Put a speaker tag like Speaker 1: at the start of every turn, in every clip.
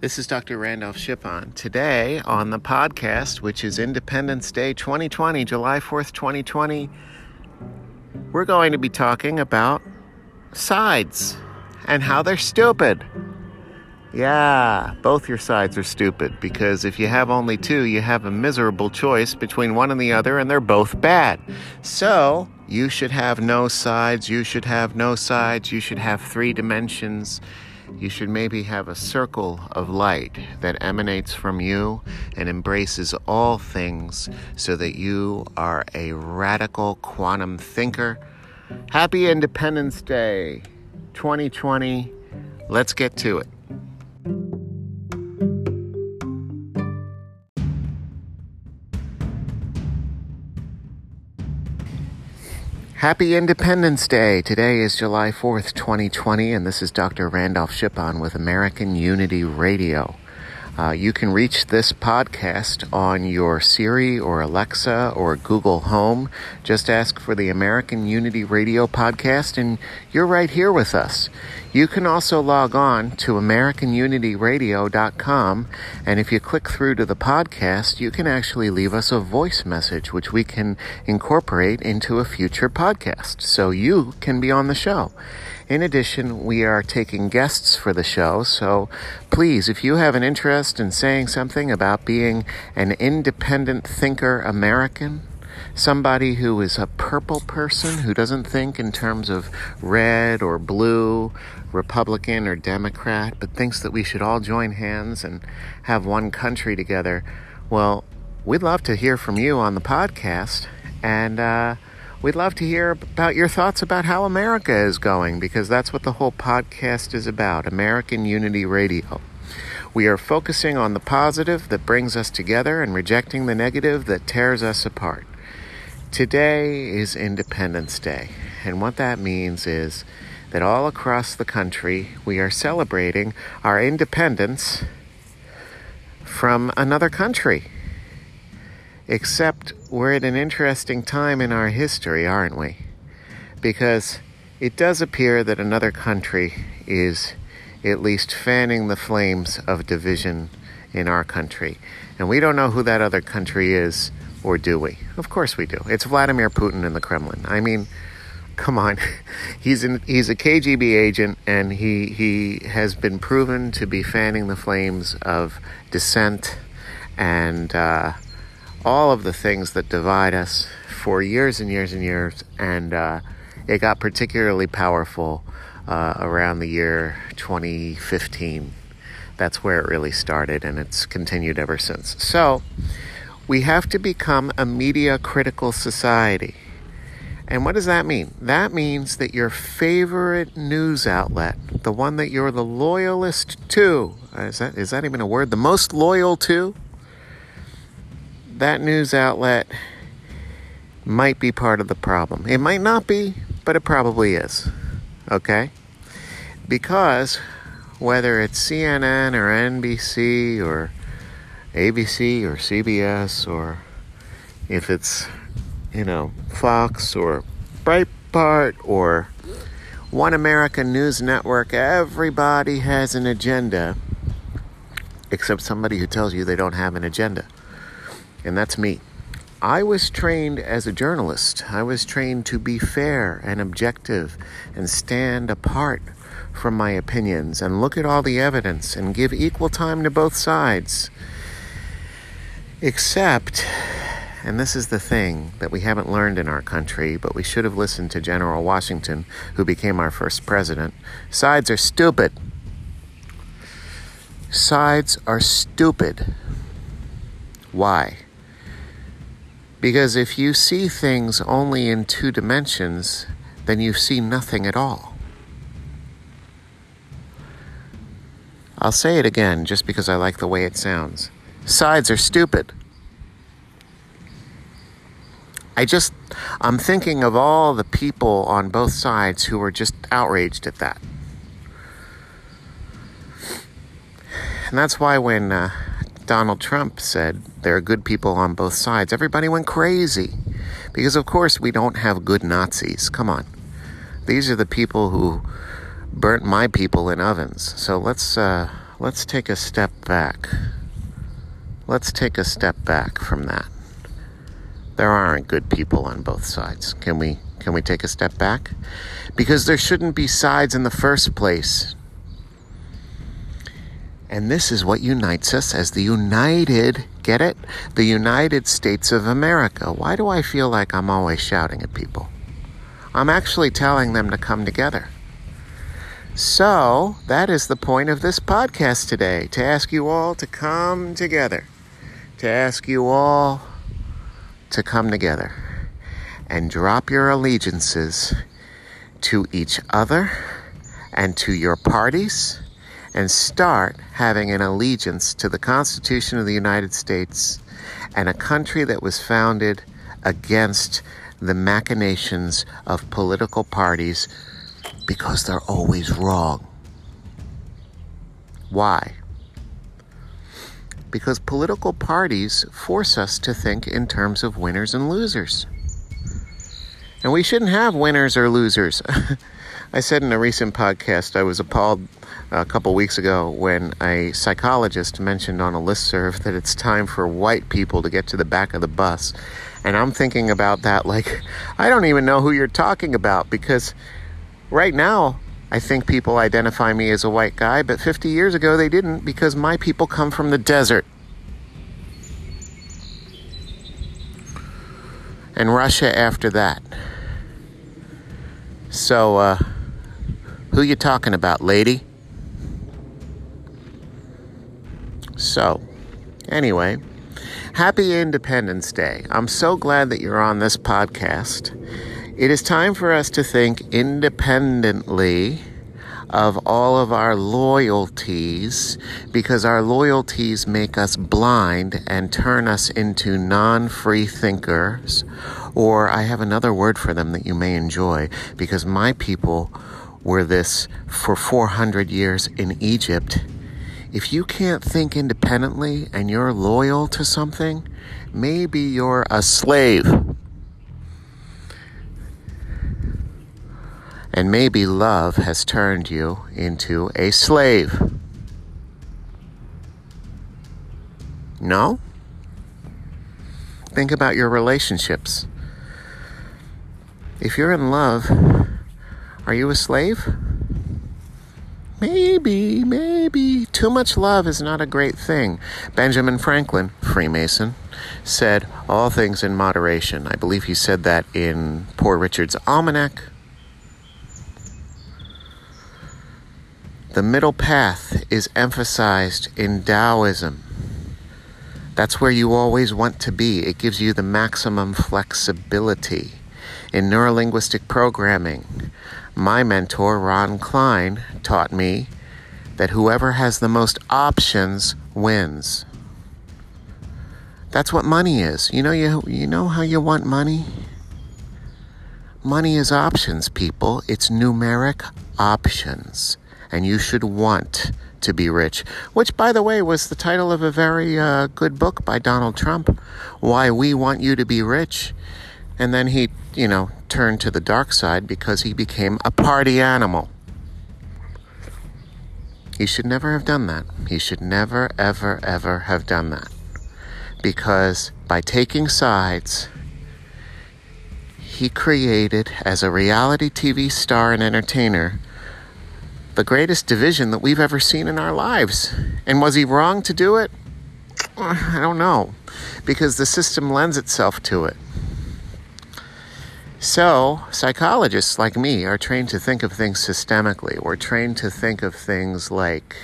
Speaker 1: This is Dr. Randolph Shipon. Today on the podcast, which is Independence Day 2020, July 4th, 2020, we're going to be talking about sides and how they're stupid. Yeah, both your sides are stupid because if you have only two, you have a miserable choice between one and the other, and they're both bad. So, you should have no sides, you should have no sides, you should have three dimensions you should maybe have a circle of light that emanates from you and embraces all things so that you are a radical quantum thinker. Happy Independence Day 2020. Let's get to it. Happy Independence Day! Today is July 4th, 2020, and this is Dr. Randolph Shipon with American Unity Radio. Uh, you can reach this podcast on your Siri or Alexa or Google Home. Just ask for the American Unity Radio podcast, and you're right here with us. You can also log on to AmericanUnityRadio.com, and if you click through to the podcast, you can actually leave us a voice message, which we can incorporate into a future podcast. So you can be on the show. In addition, we are taking guests for the show, so please, if you have an interest in saying something about being an independent thinker American, somebody who is a purple person who doesn't think in terms of red or blue, Republican or Democrat, but thinks that we should all join hands and have one country together, well, we'd love to hear from you on the podcast. And, uh, We'd love to hear about your thoughts about how America is going because that's what the whole podcast is about American Unity Radio. We are focusing on the positive that brings us together and rejecting the negative that tears us apart. Today is Independence Day, and what that means is that all across the country we are celebrating our independence from another country. Except we're at an interesting time in our history, aren't we? Because it does appear that another country is at least fanning the flames of division in our country. And we don't know who that other country is, or do we? Of course we do. It's Vladimir Putin in the Kremlin. I mean, come on. He's he's a KGB agent and he he has been proven to be fanning the flames of dissent and uh, all of the things that divide us for years and years and years, and uh, it got particularly powerful uh, around the year 2015. That's where it really started, and it's continued ever since. So, we have to become a media critical society. And what does that mean? That means that your favorite news outlet, the one that you're the loyalist to, is that, is that even a word? The most loyal to? That news outlet might be part of the problem. It might not be, but it probably is. Okay? Because whether it's CNN or NBC or ABC or CBS or if it's, you know, Fox or Breitbart or One American News Network, everybody has an agenda except somebody who tells you they don't have an agenda and that's me. I was trained as a journalist. I was trained to be fair and objective and stand apart from my opinions and look at all the evidence and give equal time to both sides. Except, and this is the thing that we haven't learned in our country, but we should have listened to General Washington, who became our first president. Sides are stupid. Sides are stupid. Why? Because if you see things only in two dimensions, then you see nothing at all. I'll say it again just because I like the way it sounds. Sides are stupid. I just, I'm thinking of all the people on both sides who were just outraged at that. And that's why when uh, Donald Trump said there are good people on both sides, everybody went crazy. Because, of course, we don't have good Nazis. Come on. These are the people who burnt my people in ovens. So let's, uh, let's take a step back. Let's take a step back from that. There aren't good people on both sides. Can we can we take a step back? Because there shouldn't be sides in the first place. And this is what unites us as the United, get it? The United States of America. Why do I feel like I'm always shouting at people? I'm actually telling them to come together. So, that is the point of this podcast today to ask you all to come together, to ask you all to come together and drop your allegiances to each other and to your parties and start having an allegiance to the Constitution of the United States and a country that was founded against the machinations of political parties because they're always wrong. Why? Because political parties force us to think in terms of winners and losers. And we shouldn't have winners or losers. I said in a recent podcast I was appalled a couple weeks ago when a psychologist mentioned on a list serve that it's time for white people to get to the back of the bus. And I'm thinking about that like, I don't even know who you're talking about because right now, I think people identify me as a white guy, but 50 years ago they didn't because my people come from the desert. And Russia after that. So, uh, who you talking about, lady? So, anyway, happy Independence Day. I'm so glad that you're on this podcast. It is time for us to think independently of all of our loyalties because our loyalties make us blind and turn us into non free thinkers. Or I have another word for them that you may enjoy because my people were this for 400 years in Egypt if you can't think independently and you're loyal to something, maybe you're a slave. And maybe love has turned you into a slave. No? Think about your relationships. If you're in love, are you a slave? maybe, maybe too much love is not a great thing. Benjamin Franklin, Freemason, said all things in moderation. I believe he said that in Poor Richard's Almanac. The middle path is emphasized in Taoism. That's where you always want to be. It gives you the maximum flexibility. In neurolinguistic programming, my mentor, Ron Klein, taught me that whoever has the most options wins. That's what money is. You know you you know how you want money? Money is options, people. It's numeric options. And you should want to be rich, which, by the way, was the title of a very uh, good book by Donald Trump, Why We Want You to Be Rich. And then he, you know, turned to the dark side because he became a party animal. He should never have done that. He should never, ever, ever have done that. Because by taking sides, he created, as a reality TV star and entertainer, the greatest division that we've ever seen in our lives. And was he wrong to do it? I don't know. Because the system lends itself to it. So, psychologists like me are trained to think of things systemically. We're trained to think of things like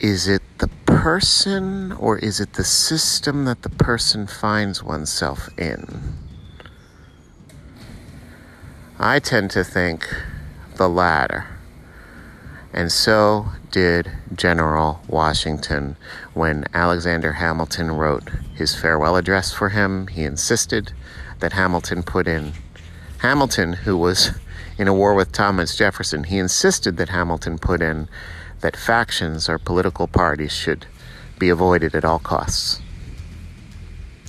Speaker 1: is it the person or is it the system that the person finds oneself in? I tend to think the latter. And so did General Washington when Alexander Hamilton wrote his farewell address for him. He insisted that Hamilton put in. Hamilton, who was in a war with Thomas Jefferson, he insisted that Hamilton put in that factions or political parties should be avoided at all costs.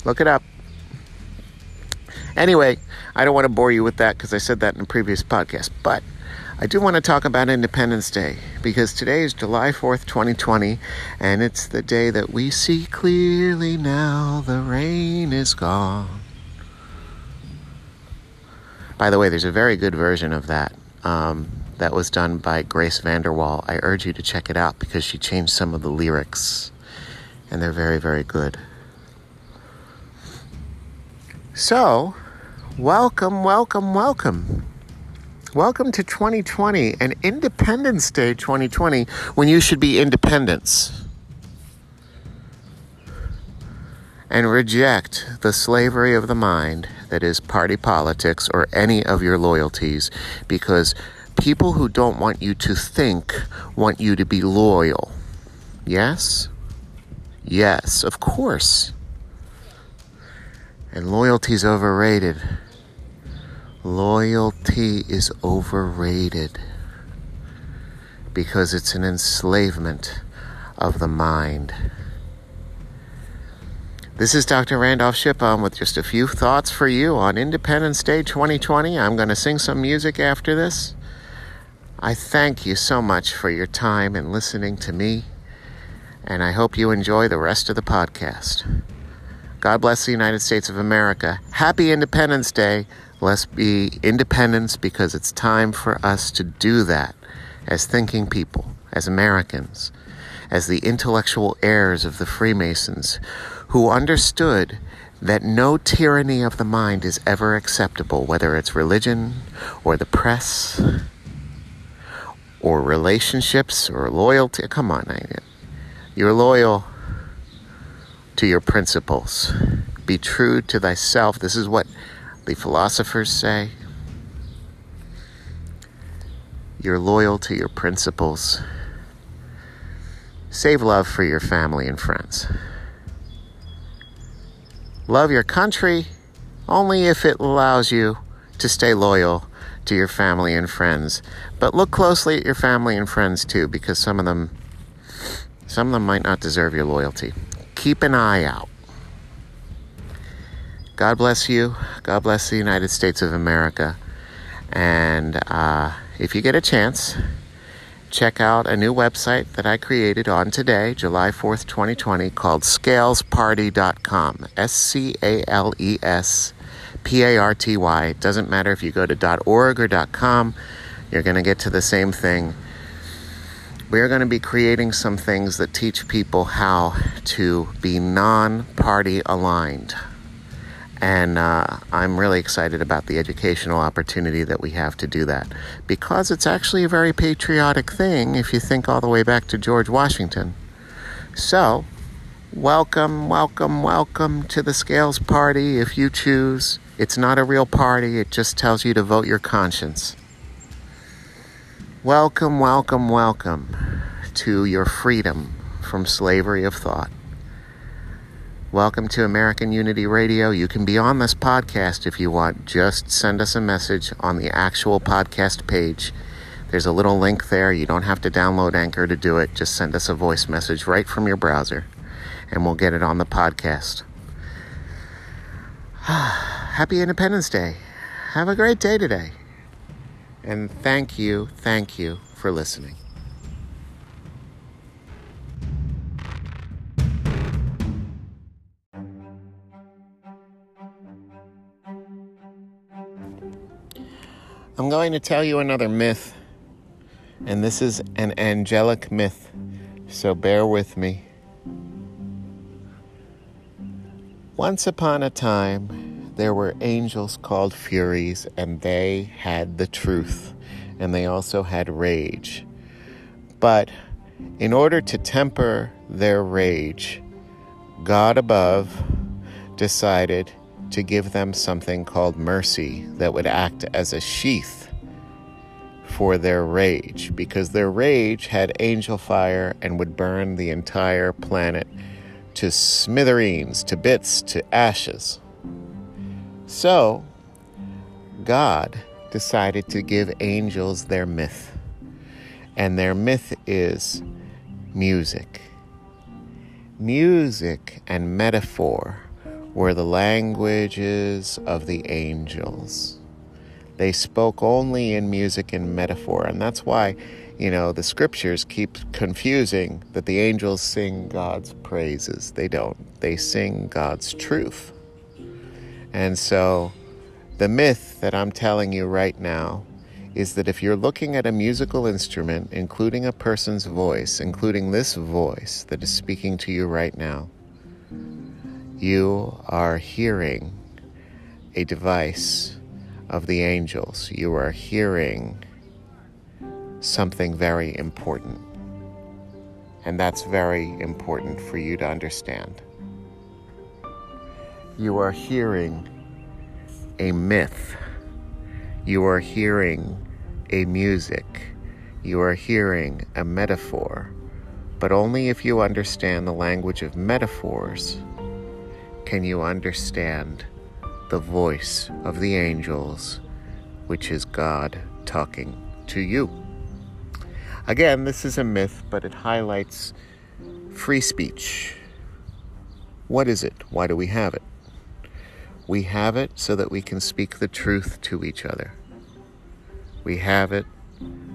Speaker 1: Look it up. Anyway, I don't want to bore you with that because I said that in a previous podcast, but I do want to talk about Independence Day because today is July 4th, 2020, and it's the day that we see clearly now the rain is gone. By the way, there's a very good version of that. Um, that was done by Grace VanderWaal. I urge you to check it out because she changed some of the lyrics, and they're very, very good. So, welcome, welcome, welcome. Welcome to 2020 and Independence Day 2020 when you should be independence. And reject the slavery of the mind that is party politics or any of your loyalties because people who don't want you to think want you to be loyal. Yes? Yes, of course. And loyalty is overrated. Loyalty is overrated because it's an enslavement of the mind. This is Dr. Randolph Shipon with just a few thoughts for you on Independence Day 2020. I'm going to sing some music after this. I thank you so much for your time and listening to me, and I hope you enjoy the rest of the podcast. God bless the United States of America. Happy Independence Day. Let's be independence because it's time for us to do that as thinking people, as Americans, as the intellectual heirs of the Freemasons who understood that no tyranny of the mind is ever acceptable, whether it's religion or the press or relationships or loyalty. Come on, you're loyal to your principles. Be true to thyself. This is what the philosophers say. You're loyal to your principles. Save love for your family and friends. Love your country only if it allows you to stay loyal to your family and friends. But look closely at your family and friends too, because some of them some of them might not deserve your loyalty keep an eye out. God bless you. God bless the United States of America. And uh, if you get a chance, check out a new website that I created on today, July 4th, 2020, called scalesparty.com. S C A L E S P A R T Y. It doesn't matter if you go to .org or .com, you're going to get to the same thing we are going to be creating some things that teach people how to be non party aligned. And uh, I'm really excited about the educational opportunity that we have to do that because it's actually a very patriotic thing if you think all the way back to George Washington. So, welcome, welcome, welcome to the Scales Party if you choose. It's not a real party, it just tells you to vote your conscience. Welcome, welcome, welcome to your freedom from slavery of thought. Welcome to American Unity Radio. You can be on this podcast if you want. Just send us a message on the actual podcast page. There's a little link there. You don't have to download Anchor to do it. Just send us a voice message right from your browser, and we'll get it on the podcast. Happy Independence Day. Have a great day today. And thank you, thank you for listening. I'm going to tell you another myth, and this is an angelic myth, so bear with me. Once upon a time, there were angels called Furies, and they had the truth, and they also had rage. But in order to temper their rage, God above decided to give them something called mercy that would act as a sheath for their rage, because their rage had angel fire and would burn the entire planet to smithereens, to bits, to ashes. So, God decided to give angels their myth. And their myth is music. Music and metaphor were the languages of the angels. They spoke only in music and metaphor, and that's why, you know, the scriptures keep confusing that the angels sing God's praises. They don't, they sing God's truth. And so, the myth that I'm telling you right now is that if you're looking at a musical instrument, including a person's voice, including this voice that is speaking to you right now, you are hearing a device of the angels. You are hearing something very important. And that's very important for you to understand. You are hearing a myth. You are hearing a music. You are hearing a metaphor. But only if you understand the language of metaphors can you understand the voice of the angels, which is God talking to you. Again, this is a myth, but it highlights free speech. What is it? Why do we have it? We have it so that we can speak the truth to each other. We have it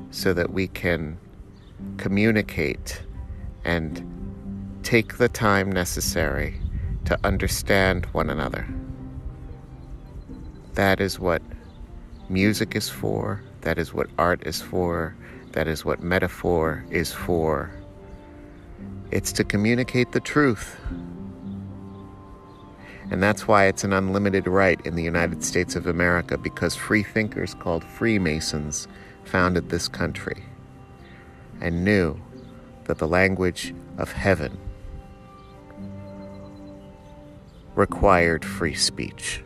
Speaker 1: so that we can communicate and take the time necessary to understand one another. That is what music is for. That is what art is for. That is what metaphor is for. It's to communicate the truth. And that's why it's an unlimited right in the United States of America because free thinkers called Freemasons founded this country and knew that the language of heaven required free speech.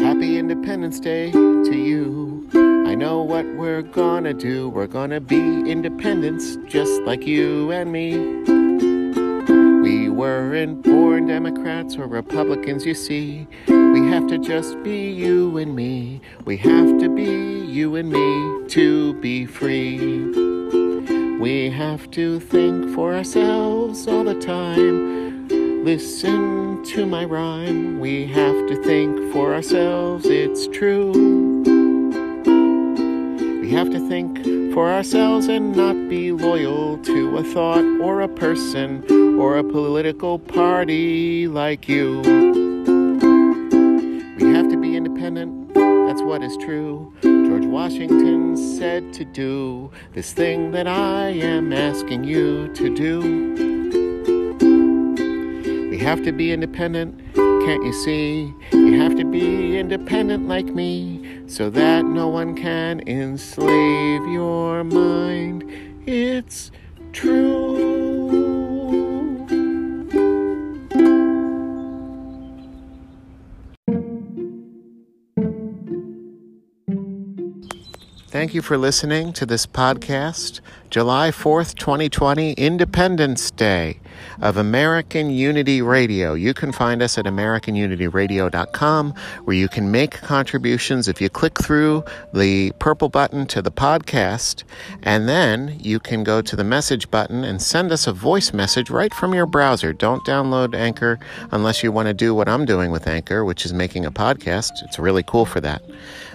Speaker 1: Happy Independence Day to you. I know what we're gonna do. We're gonna be independents just like you and me. We weren't born Democrats or Republicans, you see. We have to just be you and me. We have to be you and me to be free. We have to think for ourselves all the time Listen to my rhyme. We have to think for ourselves, it's true. We have to think for ourselves and not be loyal to a thought or a person or a political party like you. What is true. George Washington said to do this thing that I am asking you to do. We have to be independent, can't you see? You have to be independent like me so that no one can enslave your mind. It's true. Thank you for listening to this podcast, July 4th, 2020, Independence Day of American Unity Radio. You can find us at AmericanUnityRadio.com where you can make contributions if you click through the purple button to the podcast, and then you can go to the message button and send us a voice message right from your browser. Don't download Anchor unless you want to do what I'm doing with Anchor, which is making a podcast. It's really cool for that.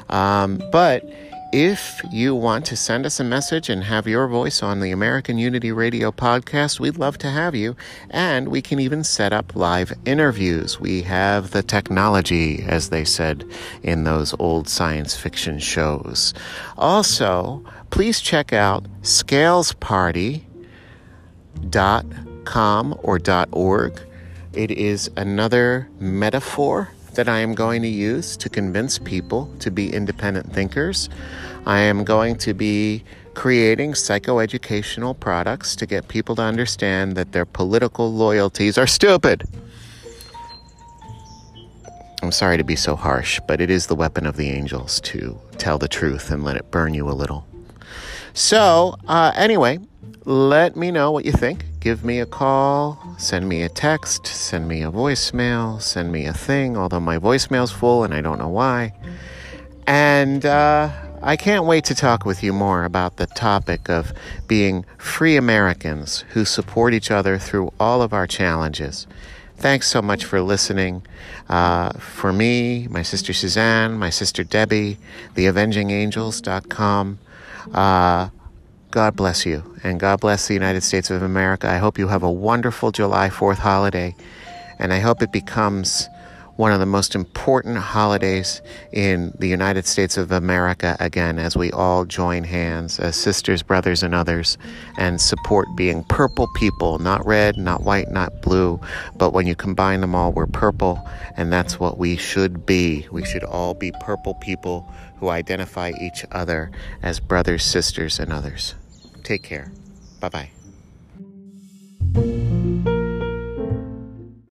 Speaker 1: Um, but if you want to send us a message and have your voice on the American Unity Radio podcast, we'd love to have you. And we can even set up live interviews. We have the technology, as they said in those old science fiction shows. Also, please check out scalesparty.com or .org. It is another metaphor that I am going to use to convince people to be independent thinkers. I am going to be creating psychoeducational products to get people to understand that their political loyalties are stupid. I'm sorry to be so harsh, but it is the weapon of the angels to tell the truth and let it burn you a little. So, uh, anyway, let me know what you think. Give me a call, send me a text, send me a voicemail, send me a thing, although my voicemail's full and I don't know why. And uh, I can't wait to talk with you more about the topic of being free Americans who support each other through all of our challenges. Thanks so much for listening. Uh, for me, my sister Suzanne, my sister Debbie, theavengingangels.com. Uh, God bless you, and God bless the United States of America. I hope you have a wonderful July 4th holiday, and I hope it becomes one of the most important holidays in the United States of America again as we all join hands as sisters, brothers, and others and support being purple people, not red, not white, not blue, but when you combine them all, we're purple, and that's what we should be. We should all be purple people who identify each other as brothers, sisters, and others. Take care. Bye bye.